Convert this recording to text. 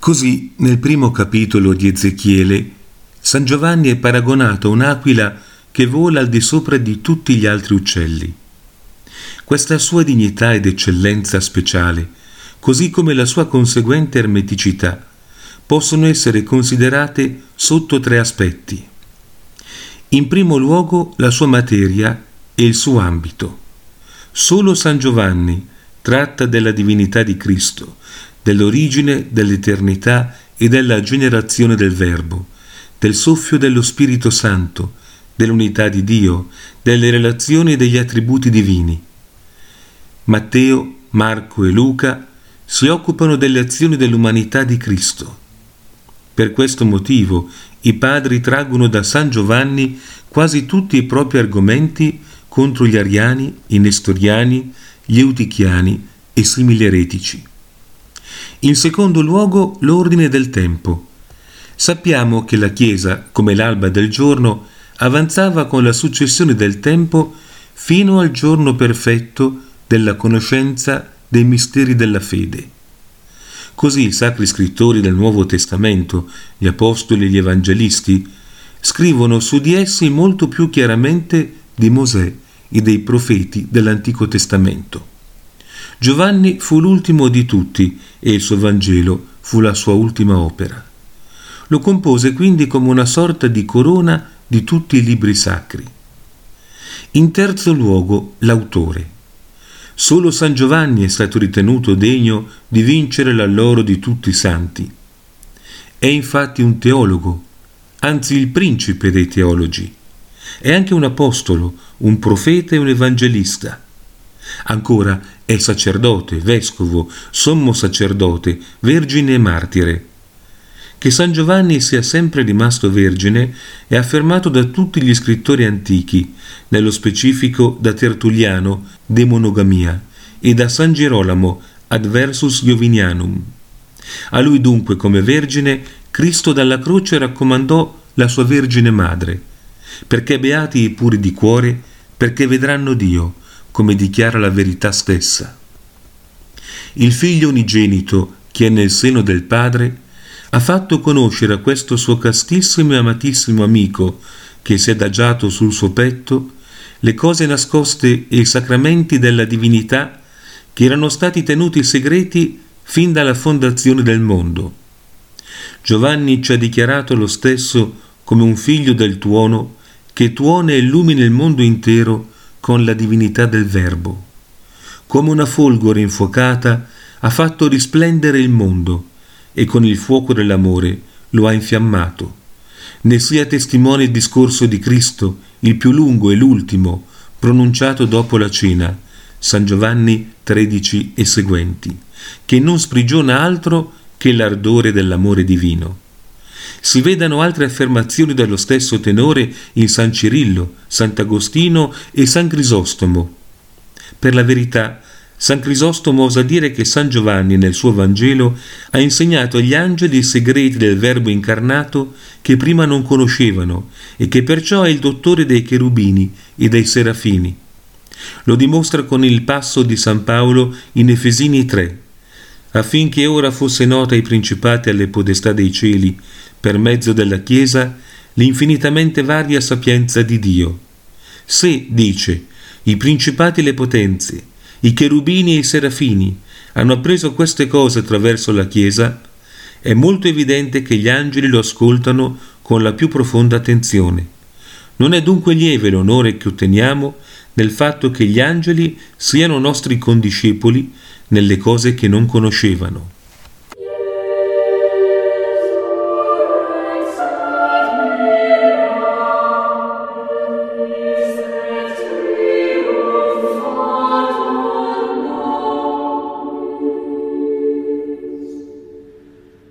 Così, nel primo capitolo di Ezechiele, San Giovanni è paragonato a un'aquila che vola al di sopra di tutti gli altri uccelli. Questa sua dignità ed eccellenza speciale, così come la sua conseguente ermeticità, possono essere considerate sotto tre aspetti. In primo luogo la sua materia e il suo ambito. Solo San Giovanni tratta della divinità di Cristo, dell'origine, dell'eternità e della generazione del Verbo, del soffio dello Spirito Santo, dell'unità di Dio, delle relazioni e degli attributi divini. Matteo, Marco e Luca si occupano delle azioni dell'umanità di Cristo. Per questo motivo i padri traggono da San Giovanni quasi tutti i propri argomenti contro gli ariani, i nestoriani, gli eutichiani e simili eretici. In secondo luogo l'ordine del tempo. Sappiamo che la Chiesa, come l'alba del giorno, avanzava con la successione del tempo fino al giorno perfetto della conoscenza dei misteri della fede. Così i sacri scrittori del Nuovo Testamento, gli Apostoli e gli Evangelisti, scrivono su di essi molto più chiaramente di Mosè e dei profeti dell'Antico Testamento. Giovanni fu l'ultimo di tutti e il suo Vangelo fu la sua ultima opera. Lo compose quindi come una sorta di corona di tutti i libri sacri. In terzo luogo, l'autore. Solo San Giovanni è stato ritenuto degno di vincere l'alloro di tutti i santi. È infatti un teologo, anzi il principe dei teologi. È anche un apostolo, un profeta e un evangelista. Ancora è sacerdote, vescovo, sommo sacerdote, vergine e martire. Che San Giovanni sia sempre rimasto vergine è affermato da tutti gli scrittori antichi, nello specifico da Tertulliano, De Monogamia, e da San Gerolamo, Adversus Jovinianum. A lui dunque, come vergine, Cristo dalla croce raccomandò la sua Vergine Madre, perché beati i puri di cuore, perché vedranno Dio, come dichiara la verità stessa. Il figlio unigenito, che è nel seno del Padre, ha fatto conoscere a questo suo castissimo e amatissimo amico, che si è adagiato sul suo petto, le cose nascoste e i sacramenti della divinità che erano stati tenuti segreti fin dalla fondazione del mondo. Giovanni ci ha dichiarato lo stesso come un figlio del tuono che tuona e illumina il mondo intero con la divinità del Verbo. Come una folgore infuocata ha fatto risplendere il mondo e con il fuoco dell'amore lo ha infiammato. Ne sia testimone il discorso di Cristo, il più lungo e l'ultimo, pronunciato dopo la cena, San Giovanni 13 e seguenti, che non sprigiona altro che l'ardore dell'amore divino. Si vedano altre affermazioni dello stesso tenore in San Cirillo, Sant'Agostino e San Crisostomo. Per la verità, San Crisostomo osa dire che San Giovanni nel suo Vangelo ha insegnato agli angeli i segreti del Verbo incarnato che prima non conoscevano e che perciò è il dottore dei cherubini e dei serafini. Lo dimostra con il passo di San Paolo in Efesini 3, affinché ora fosse nota ai principati e alle podestà dei cieli per mezzo della Chiesa, l'infinitamente varia sapienza di Dio. Se, dice, i principati e le potenze, i cherubini e i serafini hanno appreso queste cose attraverso la Chiesa, è molto evidente che gli angeli lo ascoltano con la più profonda attenzione. Non è dunque lieve l'onore che otteniamo nel fatto che gli angeli siano nostri condiscepoli nelle cose che non conoscevano.